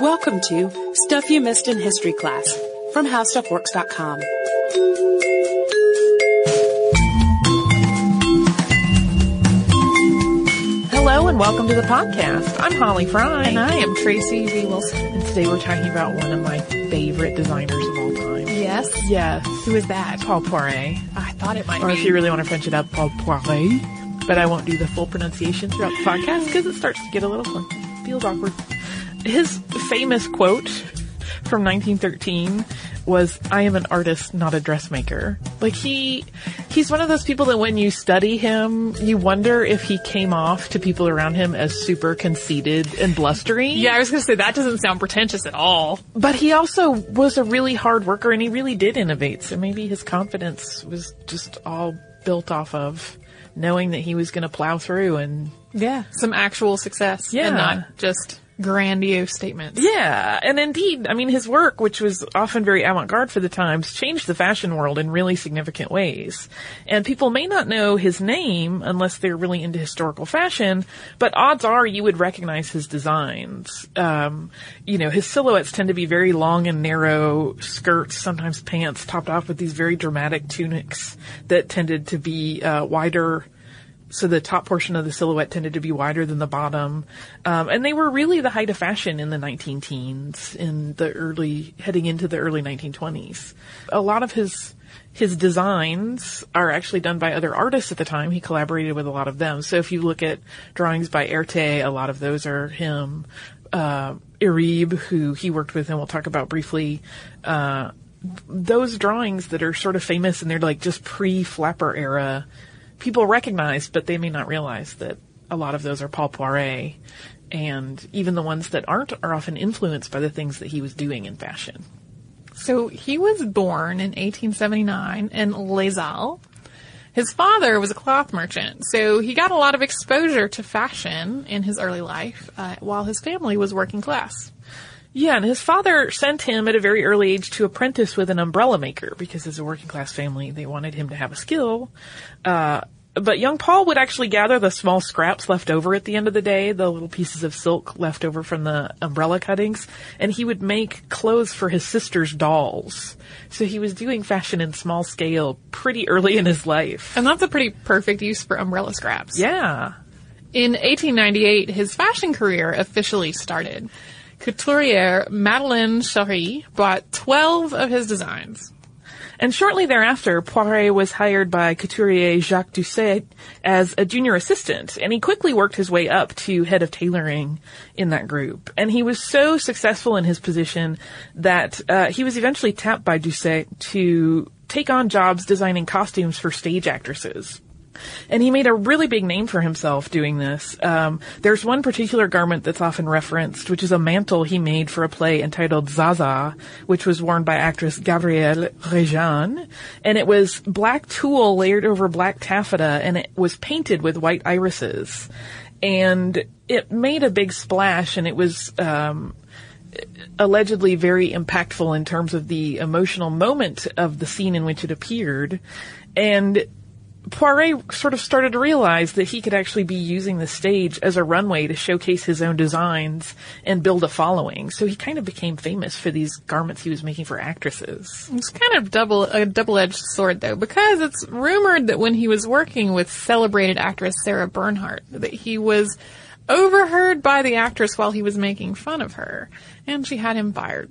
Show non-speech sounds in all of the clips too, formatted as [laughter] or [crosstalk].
Welcome to Stuff You Missed in History Class from HowStuffWorks.com. Hello and welcome to the podcast. I'm Holly Fry. And I am Tracy V. Wilson. And today we're talking about one of my favorite designers of all time. Yes? Yes. Who is that? Paul Poiret. I thought it might Or be. if you really want to French it up, Paul Poiret. But I won't do the full pronunciation throughout the podcast because it starts to get a little fun. Feels awkward. His famous quote from 1913 was, I am an artist, not a dressmaker. Like he, he's one of those people that when you study him, you wonder if he came off to people around him as super conceited and blustering. yeah, I was gonna say that doesn't sound pretentious at all. But he also was a really hard worker and he really did innovate. So maybe his confidence was just all built off of knowing that he was going to plow through and Yeah. Some actual success. Yeah. And not just grandiose statements. yeah, and indeed, I mean, his work, which was often very avant-garde for the times, changed the fashion world in really significant ways. And people may not know his name unless they're really into historical fashion, but odds are you would recognize his designs. Um, you know, his silhouettes tend to be very long and narrow skirts, sometimes pants, topped off with these very dramatic tunics that tended to be uh, wider so the top portion of the silhouette tended to be wider than the bottom. Um, and they were really the height of fashion in the 19 teens, in the early, heading into the early 1920s. A lot of his, his designs are actually done by other artists at the time. He collaborated with a lot of them. So if you look at drawings by Erte, a lot of those are him. Uh, Iribe, who he worked with and we'll talk about briefly, uh, those drawings that are sort of famous and they're like just pre-flapper era, people recognize, but they may not realize that a lot of those are Paul Poiret. And even the ones that aren't are often influenced by the things that he was doing in fashion. So he was born in 1879 in Les Halles. His father was a cloth merchant, so he got a lot of exposure to fashion in his early life, uh, while his family was working class. Yeah, and his father sent him at a very early age to apprentice with an umbrella maker because as a working class family, they wanted him to have a skill. Uh, but young Paul would actually gather the small scraps left over at the end of the day, the little pieces of silk left over from the umbrella cuttings, and he would make clothes for his sister's dolls. So he was doing fashion in small scale pretty early in his life. And that's a pretty perfect use for umbrella scraps. Yeah. In 1898, his fashion career officially started. Couturier Madeleine Chéruit bought 12 of his designs. And shortly thereafter, Poiret was hired by couturier Jacques Doucet as a junior assistant, and he quickly worked his way up to head of tailoring in that group. And he was so successful in his position that uh, he was eventually tapped by Doucet to take on jobs designing costumes for stage actresses. And he made a really big name for himself doing this. Um, there's one particular garment that's often referenced, which is a mantle he made for a play entitled Zaza, which was worn by actress Gabrielle Réjane. And it was black tulle layered over black taffeta, and it was painted with white irises. And it made a big splash, and it was um, allegedly very impactful in terms of the emotional moment of the scene in which it appeared. And Poiret sort of started to realize that he could actually be using the stage as a runway to showcase his own designs and build a following. So he kind of became famous for these garments he was making for actresses. It's kind of double a double-edged sword though, because it's rumored that when he was working with celebrated actress Sarah Bernhardt, that he was overheard by the actress while he was making fun of her, and she had him fired.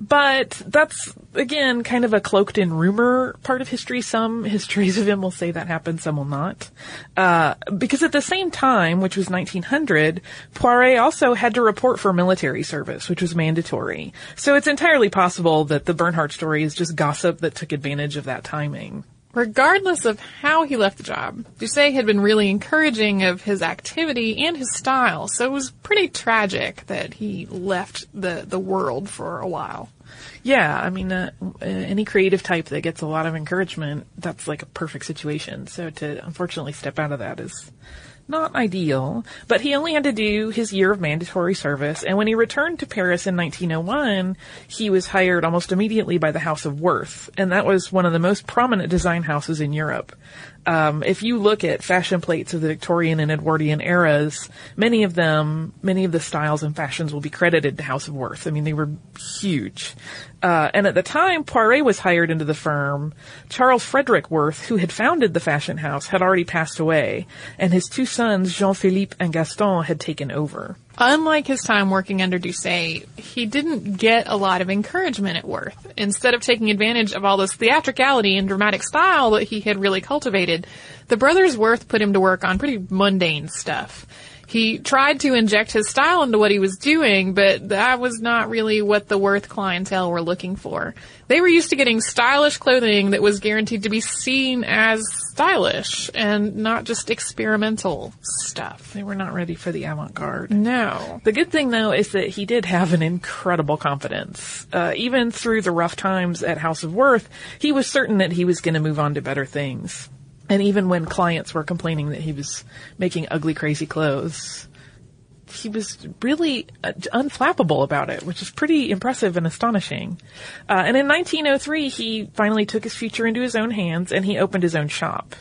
But that's, again, kind of a cloaked in rumor part of history. Some histories of him will say that happened, some will not. Uh, because at the same time, which was 1900, Poiret also had to report for military service, which was mandatory. So it's entirely possible that the Bernhardt story is just gossip that took advantage of that timing. Regardless of how he left the job, Doucet had been really encouraging of his activity and his style, so it was pretty tragic that he left the, the world for a while. Yeah, I mean, uh, uh, any creative type that gets a lot of encouragement, that's like a perfect situation. So to unfortunately step out of that is not ideal, but he only had to do his year of mandatory service, and when he returned to Paris in 1901, he was hired almost immediately by the House of Worth, and that was one of the most prominent design houses in Europe. Um, if you look at fashion plates of the Victorian and Edwardian eras, many of them, many of the styles and fashions will be credited to House of Worth. I mean, they were huge. Uh, and at the time Poiret was hired into the firm, Charles Frederick Worth, who had founded the fashion house, had already passed away, and his two sons, Jean-Philippe and Gaston, had taken over. Unlike his time working under Doucet, he didn't get a lot of encouragement at Worth. Instead of taking advantage of all this theatricality and dramatic style that he had really cultivated, the brothers Worth put him to work on pretty mundane stuff. He tried to inject his style into what he was doing, but that was not really what the Worth clientele were looking for. They were used to getting stylish clothing that was guaranteed to be seen as stylish and not just experimental stuff. They were not ready for the avant-garde. No. The good thing though is that he did have an incredible confidence. Uh, even through the rough times at House of Worth, he was certain that he was going to move on to better things. And even when clients were complaining that he was making ugly, crazy clothes, he was really uh, unflappable about it, which is pretty impressive and astonishing. Uh, and in 1903, he finally took his future into his own hands and he opened his own shop.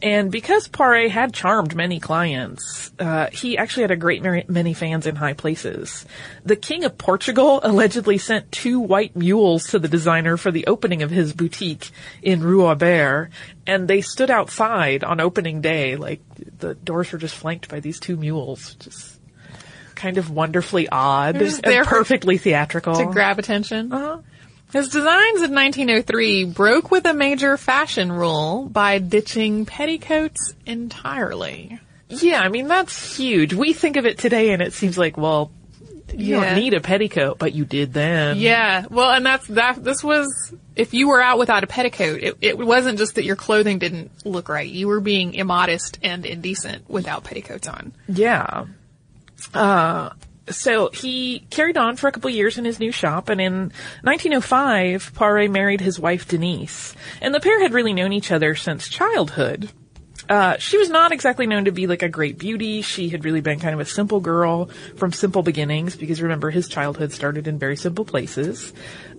And because Poiret had charmed many clients, uh, he actually had a great many fans in high places. The King of Portugal allegedly sent two white mules to the designer for the opening of his boutique in Rue Auber, and they stood outside on opening day, like the doors were just flanked by these two mules. Just kind of wonderfully odd and perfectly theatrical. To grab attention. Uh-huh. His designs in 1903 broke with a major fashion rule by ditching petticoats entirely. Yeah, I mean that's huge. We think of it today and it seems like, well, you Yeah. don't need a petticoat, but you did then. Yeah, well, and that's that. This was if you were out without a petticoat, it, it wasn't just that your clothing didn't look right. You were being immodest and indecent without petticoats on. Yeah. Uh, so he carried on for a couple years in his new shop, and in 1905, Poiret married his wife Denise, and the pair had really known each other since childhood. Uh, she was not exactly known to be like a great beauty. She had really been kind of a simple girl from simple beginnings because remember his childhood started in very simple places.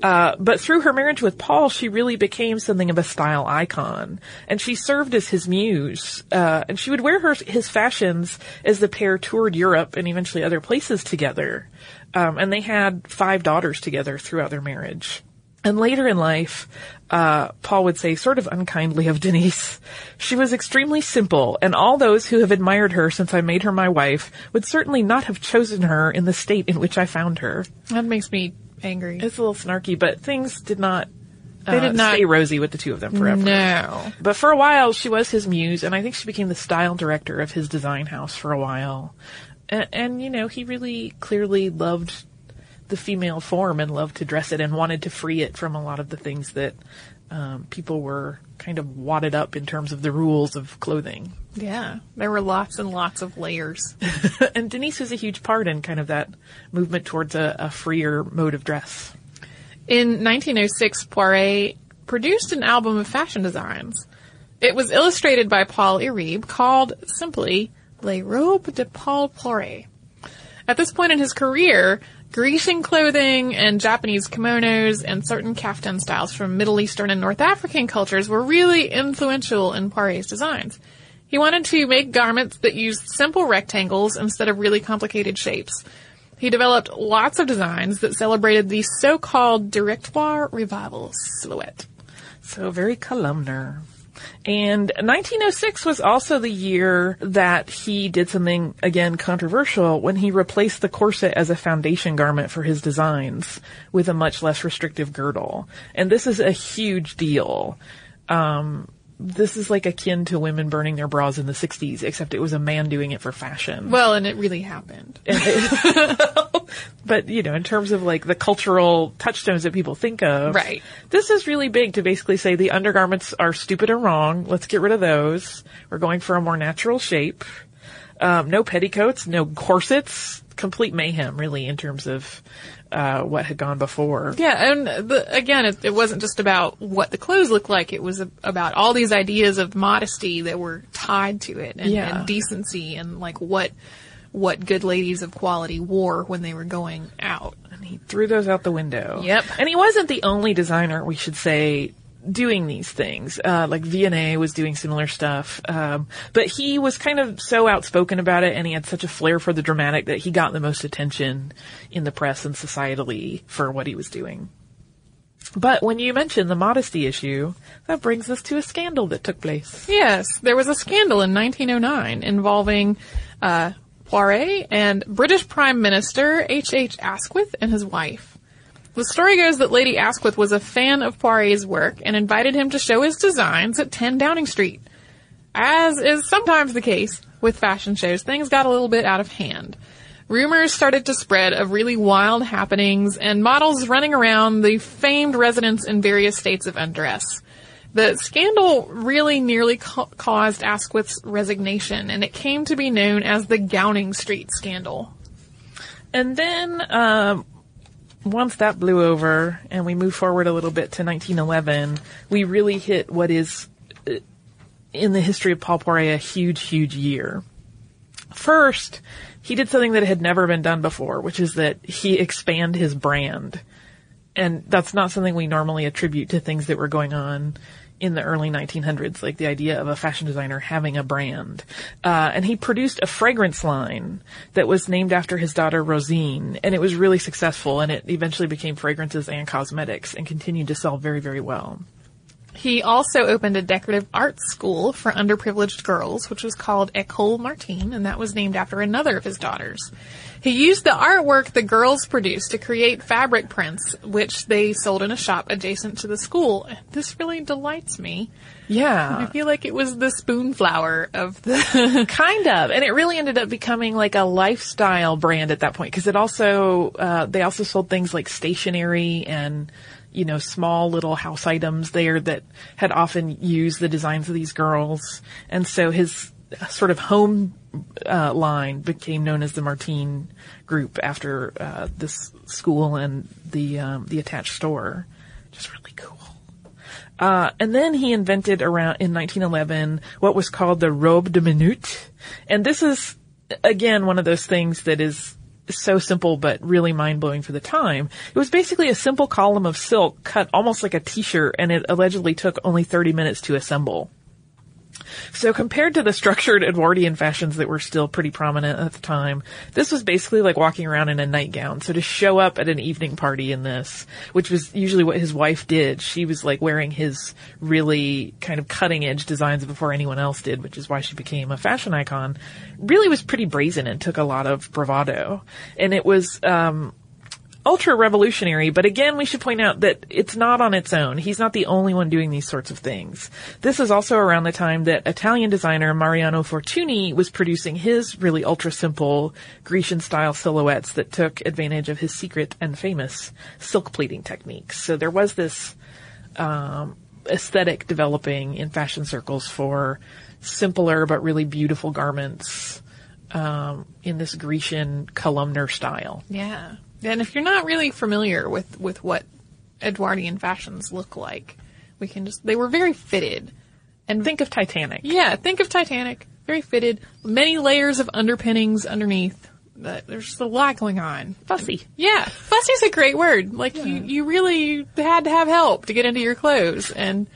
Uh, but through her marriage with Paul, she really became something of a style icon and she served as his muse. Uh, and she would wear her, his fashions as the pair toured Europe and eventually other places together. Um, and they had five daughters together throughout their marriage. And later in life, uh, Paul would say sort of unkindly of Denise, she was extremely simple, and all those who have admired her since I made her my wife would certainly not have chosen her in the state in which I found her. That makes me angry. It's a little snarky, but things did not, uh, They did not- stay rosy with the two of them forever. No. But for a while, she was his muse, and I think she became the style director of his design house for a while. And, and you know, he really clearly loved the female form and loved to dress it and wanted to free it from a lot of the things that um, people were kind of wadded up in terms of the rules of clothing. Yeah, there were lots and lots of layers. [laughs] and Denise was a huge part in kind of that movement towards a, a freer mode of dress. In 1906, Poiret produced an album of fashion designs. It was illustrated by Paul Iribe called simply Les Robes de Paul Poiret. At this point in his career, Grecian clothing and Japanese kimonos and certain kaftan styles from Middle Eastern and North African cultures were really influential in Poiret's designs. He wanted to make garments that used simple rectangles instead of really complicated shapes. He developed lots of designs that celebrated the so-called Directoire Revival silhouette. So very columnar. And 1906 was also the year that he did something again controversial when he replaced the corset as a foundation garment for his designs with a much less restrictive girdle. And this is a huge deal. Um, this is like akin to women burning their bras in the 60s, except it was a man doing it for fashion. Well, and it really happened. [laughs] but you know, in terms of like the cultural touchstones that people think of, Right. This is really big to basically say the undergarments are stupid and wrong. Let's get rid of those. We're going for a more natural shape. Um, no petticoats, no corsets. Complete mayhem, really, in terms of uh, what had gone before. Yeah, and the, again, it, it wasn't just about what the clothes looked like. It was a, about all these ideas of modesty that were tied to it, and, Yeah. and decency, and like what what good ladies of quality wore when they were going out. And he threw those out the window. Yep. And he wasn't the only designer, we should say, doing these things. Uh, like Vionnet was doing similar stuff. Um, but he was kind of so outspoken about it and he had such a flair for the dramatic that he got the most attention in the press and societally for what he was doing. But when you mention the modesty issue, that brings us to a scandal that took place. Yes, there was a scandal in 1909 involving uh, Poiret and British Prime Minister H. H. Asquith and his wife. The story goes that Lady Asquith was a fan of Poiret's work and invited him to show his designs at 10 Downing Street. As is sometimes the case with fashion shows, things got a little bit out of hand. Rumors started to spread of really wild happenings and models running around the famed residence in various states of undress. The scandal really nearly ca- caused Asquith's resignation, and it came to be known as the Gowning Street scandal. And then, um, once that blew over and we move forward a little bit to 1911, we really hit what is, uh, in the history of Paul Poiret, a huge, huge year. First, he did something that had never been done before, which is that he expand his brand. And that's not something we normally attribute to things that were going on in the early 1900s, like the idea of a fashion designer having a brand. Uh, and he produced a fragrance line that was named after his daughter Rosine, and it was really successful, and it eventually became fragrances and cosmetics and continued to sell very, very well. He also opened a decorative arts school for underprivileged girls, which was called Ecole Martine, and that was named after another of his daughters. He used the artwork the girls produced to create fabric prints, which they sold in a shop adjacent to the school. This really delights me. Yeah. I feel like it was the spoonflower of the. [laughs] kind of. And it really ended up becoming like a lifestyle brand at that point because it also, uh, they also sold things like stationery and, you know, small little house items there that had often used the designs of these girls. And so his sort of home uh, line became known as the Martine Group after uh, this school and the um, the attached store. Just really cool. Uh, and then he invented around in 1911 what was called the robe de minute, and this is again one of those things that is so simple but really mind blowing for the time. It was basically a simple column of silk cut almost like a t-shirt, and it allegedly took only 30 minutes to assemble. So compared to the structured Edwardian fashions that were still pretty prominent at the time, this was basically like walking around in a nightgown. So to show up at an evening party in this, which was usually what his wife did, she was like wearing his really kind of cutting edge designs before anyone else did, which is why she became a fashion icon, really was pretty brazen and took a lot of bravado. And it was, um, ultra revolutionary, but again, we should point out that it's not on its own. He's not the only one doing these sorts of things. This is also around the time that Italian designer Mariano Fortuny was producing his really ultra simple Grecian style silhouettes that took advantage of his secret and famous silk pleating techniques. So there was this, um, aesthetic developing in fashion circles for simpler but really beautiful garments, um, in this Grecian columnar style. Yeah. And if you're not really familiar with, with what Edwardian fashions look like, we can just, they were very fitted. And think of Titanic. Yeah, think of Titanic. Very fitted. Many layers of underpinnings underneath. But there's just a lot going on. Fussy. Yeah, fussy's a great word. Like you, you really had to have help to get into your clothes, and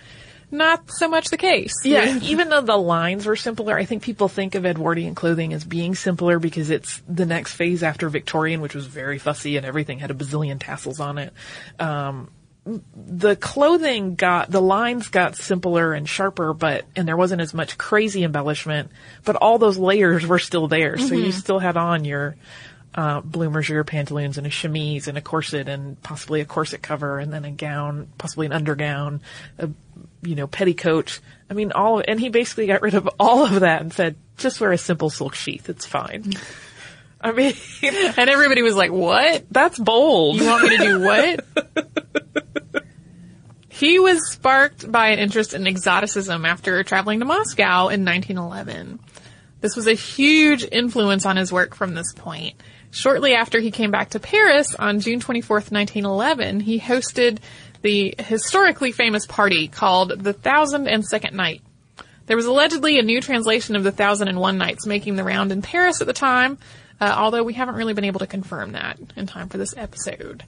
not so much the case. Yeah, even though the lines were simpler, I think people think of Edwardian clothing as being simpler because it's the next phase after Victorian, which was very fussy and everything had a bazillion tassels on it. Um, the clothing got, the lines got simpler and sharper, but, and there wasn't as much crazy embellishment, but all those layers were still there. So you still had on your, uh, blue merger pantaloons and a chemise and a corset and possibly a corset cover and then a gown, possibly an undergown, a, you know, petticoat. I mean, all, and he basically got rid of all of that and said, just wear a simple silk sheath. It's fine. I mean, [laughs] And everybody was like, "What? that's bold. You want me to do what?" [laughs] he was sparked by an interest in exoticism after traveling to Moscow in 1911. This was a huge influence on his work from this point. Shortly after he came back to Paris on June 24th, 1911, he hosted the historically famous party called the Thousand and Second Night. There was allegedly a new translation of the Thousand and One Nights making the round in Paris at the time, uh, although we haven't really been able to confirm that in time for this episode.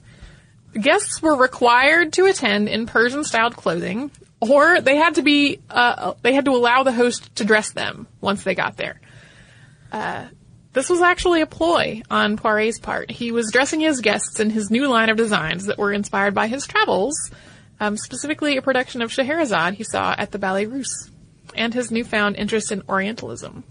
Guests were required to attend in Persian-styled clothing, or they had to be uh, they had to allow the host to dress them once they got there. Uh, this was actually a ploy on Poiret's part. He was dressing his guests in his new line of designs that were inspired by his travels, um, specifically a production of Scheherazade he saw at the Ballet Russe, and his newfound interest in Orientalism.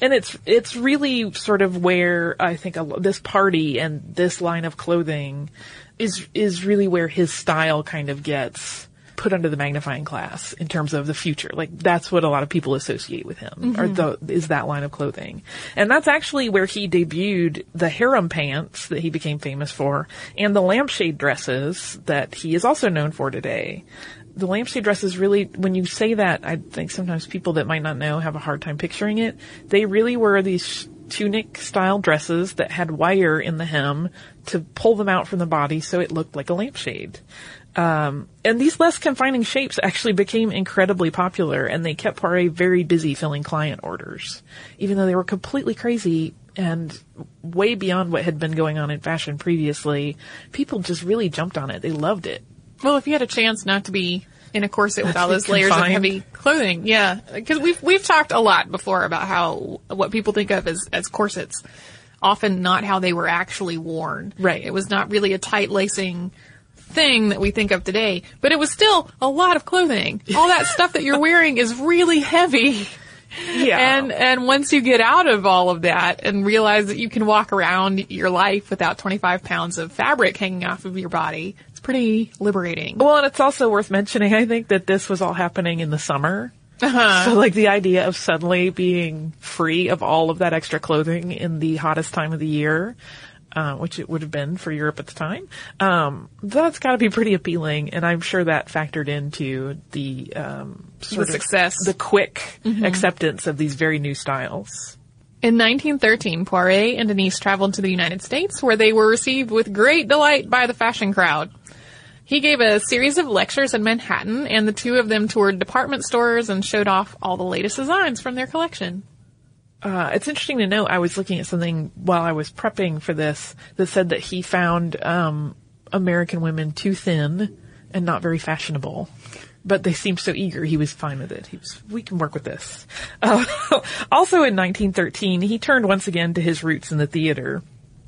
and it's it's really sort of where I think a, this party and this line of clothing is is really where his style kind of gets put under the magnifying glass in terms of the future. Like that's what a lot of people associate with him, or mm-hmm. the is that line of clothing, and that's actually where he debuted the harem pants that he became famous for, and the lampshade dresses that he is also known for today the lampshade dresses really, when you say that, I think sometimes people that might not know have a hard time picturing it. They really were these tunic style dresses that had wire in the hem to pull them out from the body so it looked like a lampshade. Um, and these less confining shapes actually became incredibly popular and they kept Poiret very busy filling client orders. Even though they were completely crazy and way beyond what had been going on in fashion previously, people just really jumped on it. They loved it. Well, if you had a chance not to be in a corset with [laughs] all those layers of heavy clothing, yeah, because we've we've talked a lot before about how what people think of as as corsets, often not how they were actually worn. Right. It was not really a tight lacing thing that we think of today, but it was still a lot of clothing. All that stuff that you're wearing is really heavy. Yeah. And and once you get out of all of that and realize that you can walk around your life without 25 pounds of fabric hanging off of your body, it's pretty liberating. Well, and it's also worth mentioning, I think, that this was all happening in the summer. Uh-huh. So, like, the idea of suddenly being free of all of that extra clothing in the hottest time of the year, uh, which it would have been for Europe at the time, um, that's got to be pretty appealing. And I'm sure that factored into the um, sort of success. the quick acceptance of these very new styles. In 1913, Poiret and Denise traveled to the United States where they were received with great delight by the fashion crowd. He gave a series of lectures in Manhattan and the two of them toured department stores and showed off all the latest designs from their collection. Uh, it's interesting to note. I was looking at something while I was prepping for this that said that he found um, American women too thin and not very fashionable. But they seemed so eager. He was fine with it. He was, we can work with this. [laughs] Uh, also in 1913, he turned once again to his roots in the theater.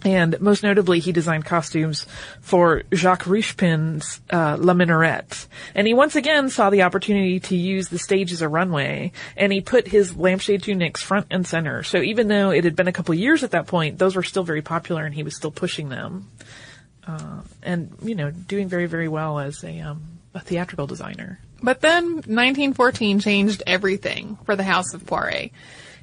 And most notably, he designed costumes for Jacques Richepin's uh, La Minarette. And he once again saw the opportunity to use the stage as a runway, and he put his lampshade tunics front and center. So even though it had been a couple years at that point, those were still very popular, and he was still pushing them. Uh, and, you know, doing very, very well as a, um, a theatrical designer. But then 1914 changed everything for the House of Poiret.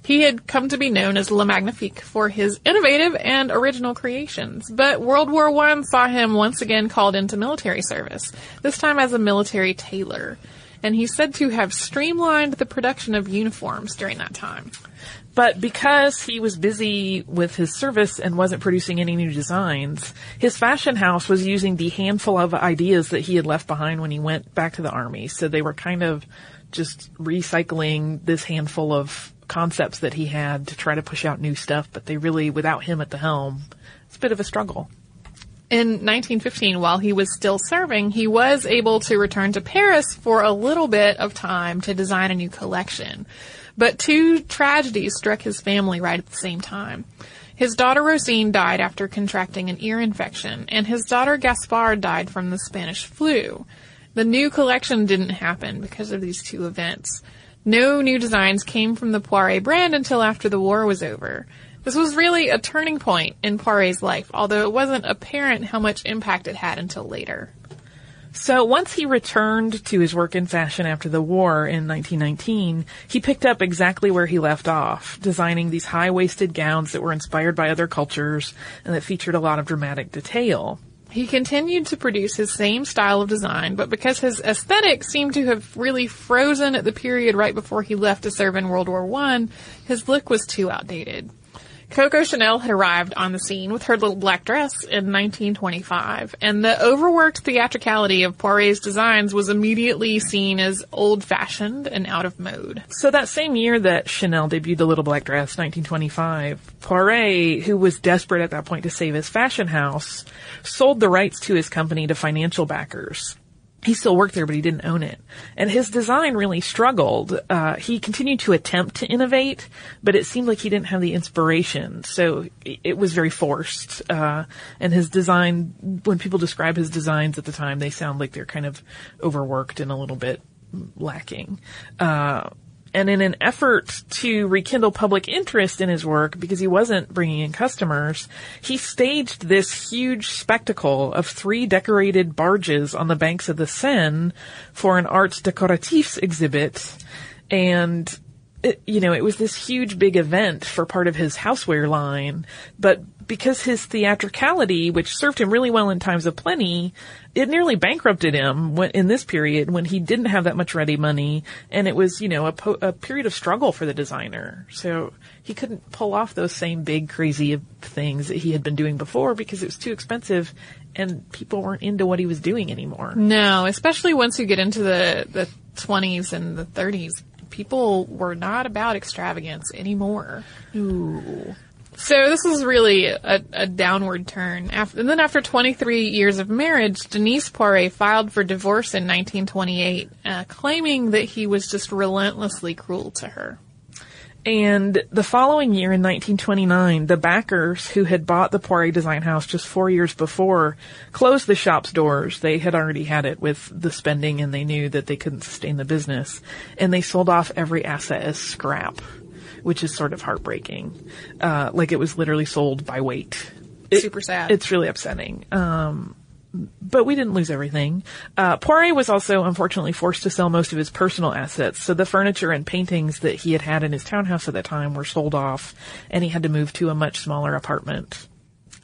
He had come to be known as Le Magnifique for his innovative and original creations, but World War I saw him once again called into military service, this time as a military tailor. And he's said to have streamlined the production of uniforms during that time. But because he was busy with his service and wasn't producing any new designs, his fashion house was using the handful of ideas that he had left behind when he went back to the army. So they were kind of just recycling this handful of concepts that he had to try to push out new stuff, but they really, without him at the helm, it's a bit of a struggle. In 1915, while he was still serving, he was able to return to Paris for a little bit of time to design a new collection. But two tragedies struck his family right at the same time. His daughter Rosine died after contracting an ear infection, and his daughter Gaspard died from the Spanish flu. The new collection didn't happen because of these two events. No new designs came from the Poiret brand until after the war was over. This was really a turning point in Poiret's life, although it wasn't apparent how much impact it had until later. So once he returned to his work in fashion after the war in 1919, he picked up exactly where he left off, designing these high-waisted gowns that were inspired by other cultures and that featured a lot of dramatic detail. He continued to produce his same style of design, but because his aesthetic seemed to have really frozen at the period right before he left to serve in World War I, his look was too outdated. Coco Chanel had arrived on the scene with her little black dress in 1925, and the overworked theatricality of Poiret's designs was immediately seen as old-fashioned and out of mode. So that same year that Chanel debuted the Little Black Dress, 1925, Poiret, who was desperate at that point to save his fashion house, sold the rights to his company to financial backers he still worked there, but he didn't own it. And his design really struggled. Uh, he continued to attempt to innovate, but it seemed like he didn't have the inspiration. So it was very forced. Uh, and his design, when people describe his designs at the time, they sound like they're kind of overworked and a little bit lacking. Uh, and in an effort to rekindle public interest in his work because he wasn't bringing in customers, he staged this huge spectacle of three decorated barges on the banks of the Seine for an arts décoratifs exhibit. And it, you know, it was this huge big event for part of his houseware line, but because his theatricality, which served him really well in times of plenty, it nearly bankrupted him when, in this period when he didn't have that much ready money, and it was, you know, a, po- a period of struggle for the designer. So he couldn't pull off those same big, crazy things that he had been doing before because it was too expensive, and people weren't into what he was doing anymore. No, especially once you get into the the 20s and the 30s, people were not about extravagance anymore. Ooh. So this is really a, a downward turn. After, and then after 23 years of marriage, Denise Poiret filed for divorce in 1928, uh, claiming that he was just relentlessly cruel to her. And the following year in 1929, the backers who had bought the Poiret Design House just four years before closed the shop's doors. They had already had it with the spending and they knew that they couldn't sustain the business. And they sold off every asset as scrap which is sort of heartbreaking. Uh, like it was literally sold by weight. It, Super sad. It's really upsetting. Um, but we didn't lose everything. Uh, Poiret was also unfortunately forced to sell most of his personal assets, so the furniture and paintings that he had had in his townhouse at that time were sold off, and he had to move to a much smaller apartment.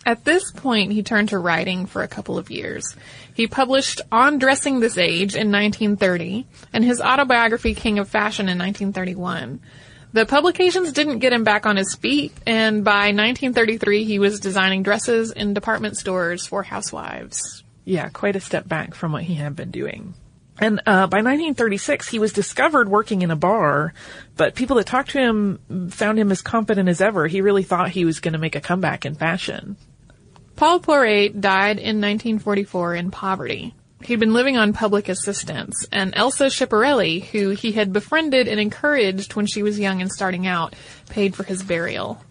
At this point, he turned to writing for a couple of years. He published On Dressing This Age in 1930 and his autobiography King of Fashion in 1931. The publications didn't get him back on his feet, and by 1933 he was designing dresses in department stores for housewives. Yeah, quite a step back from what he had been doing. And uh, by 1936, he was discovered working in a bar, but people that talked to him found him as confident as ever. He really thought he was going to make a comeback in fashion. Paul Poiret died in 1944 in poverty. He'd been living on public assistance, and Elsa Schiaparelli, who he had befriended and encouraged when she was young and starting out, paid for his burial.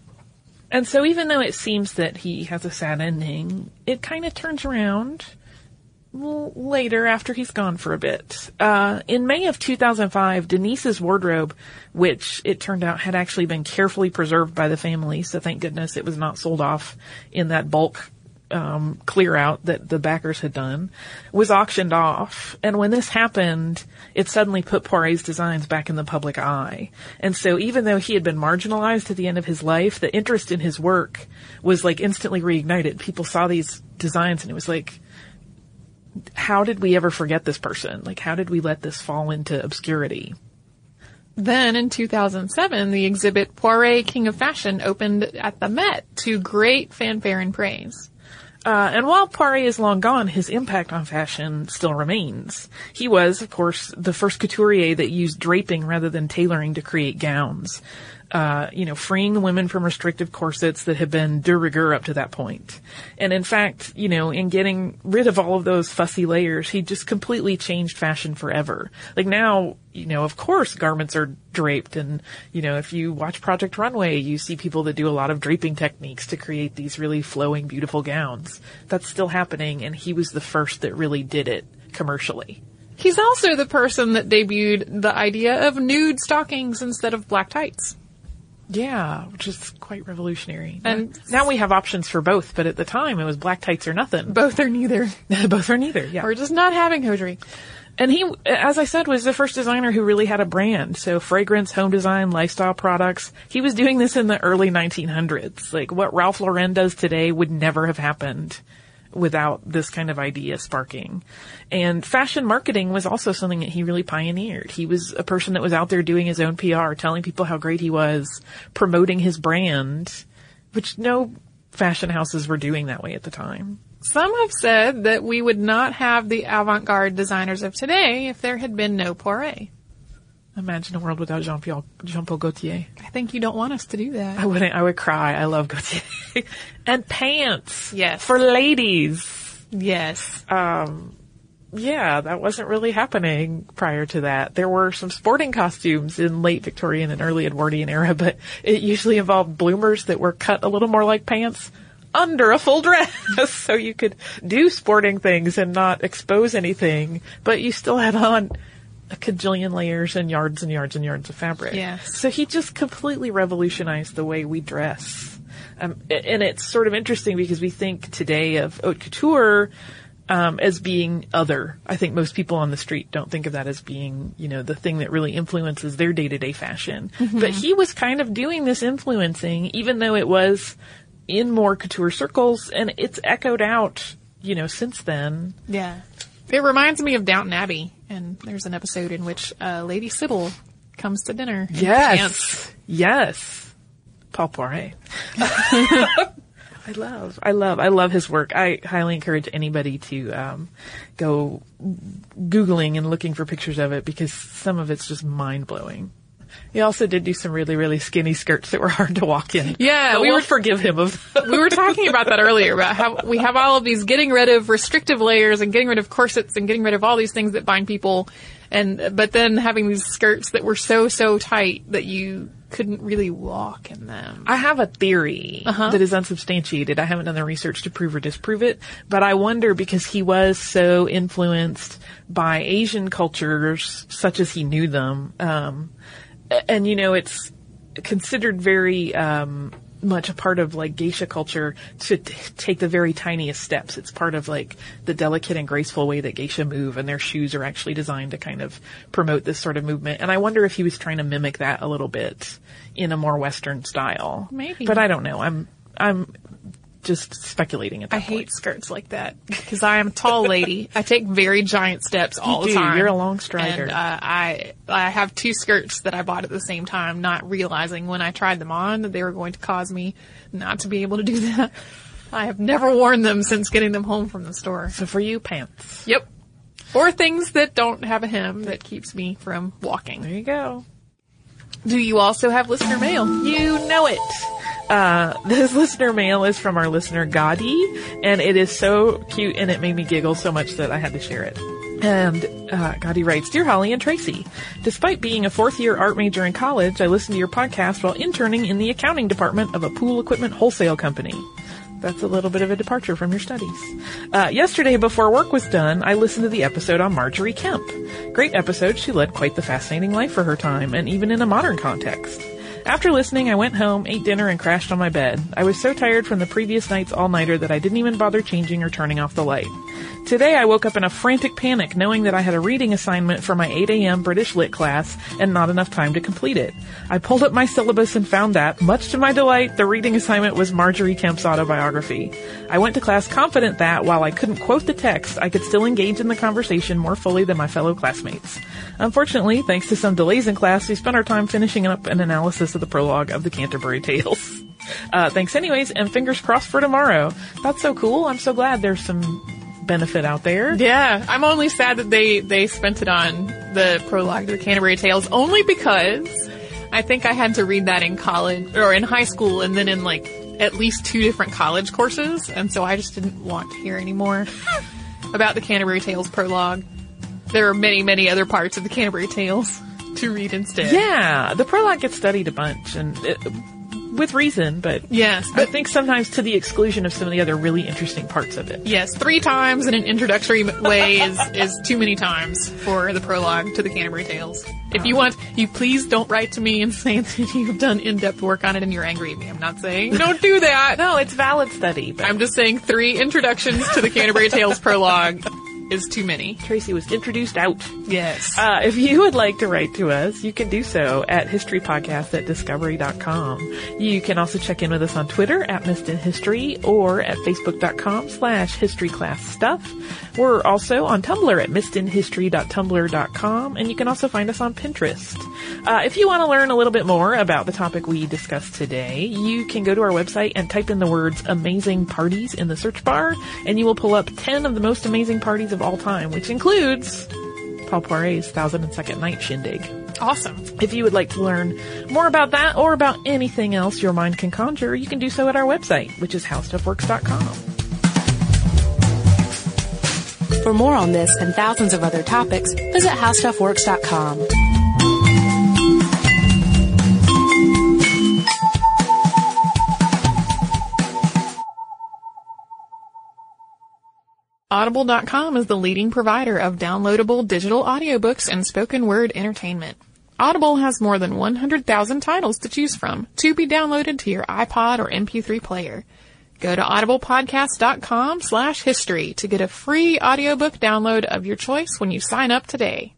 And so even though it seems that he has a sad ending, it kind of turns around later after he's gone for a bit. Uh, in May of 2005, Denise's wardrobe, which it turned out had actually been carefully preserved by the family, so thank goodness it was not sold off in that bulk um, clear out that the backers had done was auctioned off. And when this happened, it suddenly put Poiret's designs back in the public eye. And so even though he had been marginalized at the end of his life, the interest in his work was like instantly reignited. People saw these designs and it was like, how did we ever forget this person? Like, how did we let this fall into obscurity? Then in 2007, the exhibit Poiret King of Fashion opened at the Met to great fanfare and praise. Uh, and while Poiret is long gone, his impact on fashion still remains. He was, of course, the first couturier that used draping rather than tailoring to create gowns uh, you know, freeing the women from restrictive corsets that have been de rigueur up to that point. And in fact, you know, in getting rid of all of those fussy layers, he just completely changed fashion forever. Like now, you know, of course garments are draped and, you know, if you watch Project Runway, you see people that do a lot of draping techniques to create these really flowing, beautiful gowns. That's still happening and he was the first that really did it commercially. He's also the person that debuted the idea of nude stockings instead of black tights. Yeah, which is quite revolutionary. And now we have options for both, but at the time it was black tights or nothing. Both or neither. [laughs] both or neither, yeah. We're just not having hosiery. And he, as I said, was the first designer who really had a brand. So fragrance, home design, lifestyle products. He was doing this in the early 1900s. Like what Ralph Lauren does today would never have happened without this kind of idea sparking. And fashion marketing was also something that he really pioneered. He was a person that was out there doing his own PR, telling people how great he was, promoting his brand, which no fashion houses were doing that way at the time. Some have said that we would not have the avant-garde designers of today if there had been no Poiret. Imagine a world without Jean-Paul, Jean-Paul Gaultier. I think you don't want us to do that. I wouldn't, I would cry. I love Gaultier. [laughs] and pants. Yes. For ladies. yes. Um, yeah, that wasn't really happening prior to that. There were some sporting costumes in late Victorian and early Edwardian era, but it usually involved bloomers that were cut a little more like pants under a full dress. [laughs] so you could do sporting things and not expose anything, but you still had on a cajillion layers and yards and yards and yards of fabric. Yes. So he just completely revolutionized the way we dress. Um, and it's sort of interesting because we think today of haute couture um, as being other. I think most people on the street don't think of that as being, you know, the thing that really influences their day to day fashion. But he was kind of doing this influencing, even though it was in more couture circles, and it's echoed out, you know, since then. Yeah. It reminds me of Downton Abbey, and there's an episode in which uh, Lady Sybil comes to dinner. Yes, pants. Yes. Paul Poiret. [laughs] I love, I love, I love his work. I highly encourage anybody to um, go googling and looking for pictures of it because some of it's just mind blowing. He also did do some really, really skinny skirts that were [laughs] hard to walk in. Yeah, but we we were- forgive him of. [laughs] we were talking about that earlier about how we have all of these getting rid of restrictive layers and getting rid of corsets and getting rid of all these things that bind people and but then having these skirts that were so so tight that you couldn't really walk in them. I have a theory Uh-huh. that is unsubstantiated. I haven't done the research to prove or disprove it, but I wonder because he was so influenced by Asian cultures, such as he knew them. Um, and you know, it's considered very um, much a part of like geisha culture to t- take the very tiniest steps. It's part of like the delicate and graceful way that geisha move, and their shoes are actually designed to kind of promote this sort of movement. And I wonder if he was trying to mimic that a little bit in a more Western style. Maybe. but I don't know. I'm I'm just speculating at that I point. hate skirts like that because I am a tall lady. I take very giant steps all do. the time. You're a long strider. And, uh, I I have two skirts that I bought at the same time, not realizing when I tried them on that they were going to cause me not to be able to do that. I have never worn them since getting them home from the store. So for you, pants. Yep. Or things that don't have a hem that keeps me from walking. There you go. Do you also have listener mail? You know it. Uh, [laughs] this listener mail is from our listener Gadi, and it is so cute and it made me giggle so much that I had to share it. And uh, Gadi writes, Dear Holly and Tracy, despite being a fourth year art major in college, I listened to your podcast while interning in the accounting department of a pool equipment wholesale company. That's a little bit of a departure from your studies. Uh, yesterday, before work was done, I listened to the episode on Margery Kempe. Great episode. She led quite the fascinating life for her time, and even in a modern context. After listening, I went home, ate dinner, and crashed on my bed. I was so tired from the previous night's all-nighter that I didn't even bother changing or turning off the light. Today I woke up in a frantic panic knowing that I had a reading assignment for my 8 a.m. British Lit class and not enough time to complete it. I pulled up my syllabus and found that, much to my delight, the reading assignment was Margery Kempe's autobiography. I went to class confident that, while I couldn't quote the text, I could still engage in the conversation more fully than my fellow classmates. Unfortunately, thanks to some delays in class, we spent our time finishing up an analysis of the prologue of the Canterbury [laughs] Tales. Uh, thanks anyways, and fingers crossed for tomorrow. That's so cool. I'm so glad there's some benefit out there. Yeah, I'm only sad that they they spent it on the prologue to the Canterbury Tales only because I think I had to read that in college or in high school and then in like at least two different college courses, and so I just didn't want to hear anymore [laughs] about the Canterbury Tales prologue. There are many many other parts of the Canterbury Tales to read instead. Yeah, the prologue gets studied a bunch, and it, with reason, but Yes, I think sometimes to the exclusion of some of the other really interesting parts of it. yes, three times in an introductory way is is too many times for the prologue to the Canterbury Tales. If you want, you please don't write to me and [laughs] say that you've done in-depth work on it and you're angry at me. I'm not saying don't do that. No, it's valid study, but I'm just saying three introductions to the Canterbury Tales prologue is too many. Tracy was introduced out. Yes. Uh, if you would like to write to us, you can do so at historypodcast at discovery.com. You can also check in with us on Twitter at Missed in History or at facebook.com slash historyclassstuff. We're also on Tumblr at missedinhistory.tumblr.com and you can also find us on Pinterest. Uh, if you want to learn a little bit more about the topic we discussed today, you can go to our website and type in the words amazing parties in the search bar and you will pull up 10 of the most amazing parties of all time, which includes Paul Poiret's Thousand and Second Night Shindig. awesome. If you would like to learn more about that or about anything else your mind can conjure, you can do so at our website, which is howstuffworks.com. For more on this and thousands of other topics, visit howstuffworks.com. Audible.com is the leading provider of downloadable digital audiobooks and spoken word entertainment. Audible has more than 100,000 titles to choose from to be downloaded to your iPod or MP3 player. Go to audiblepodcast.com slash history to get a free audiobook download of your choice when you sign up today.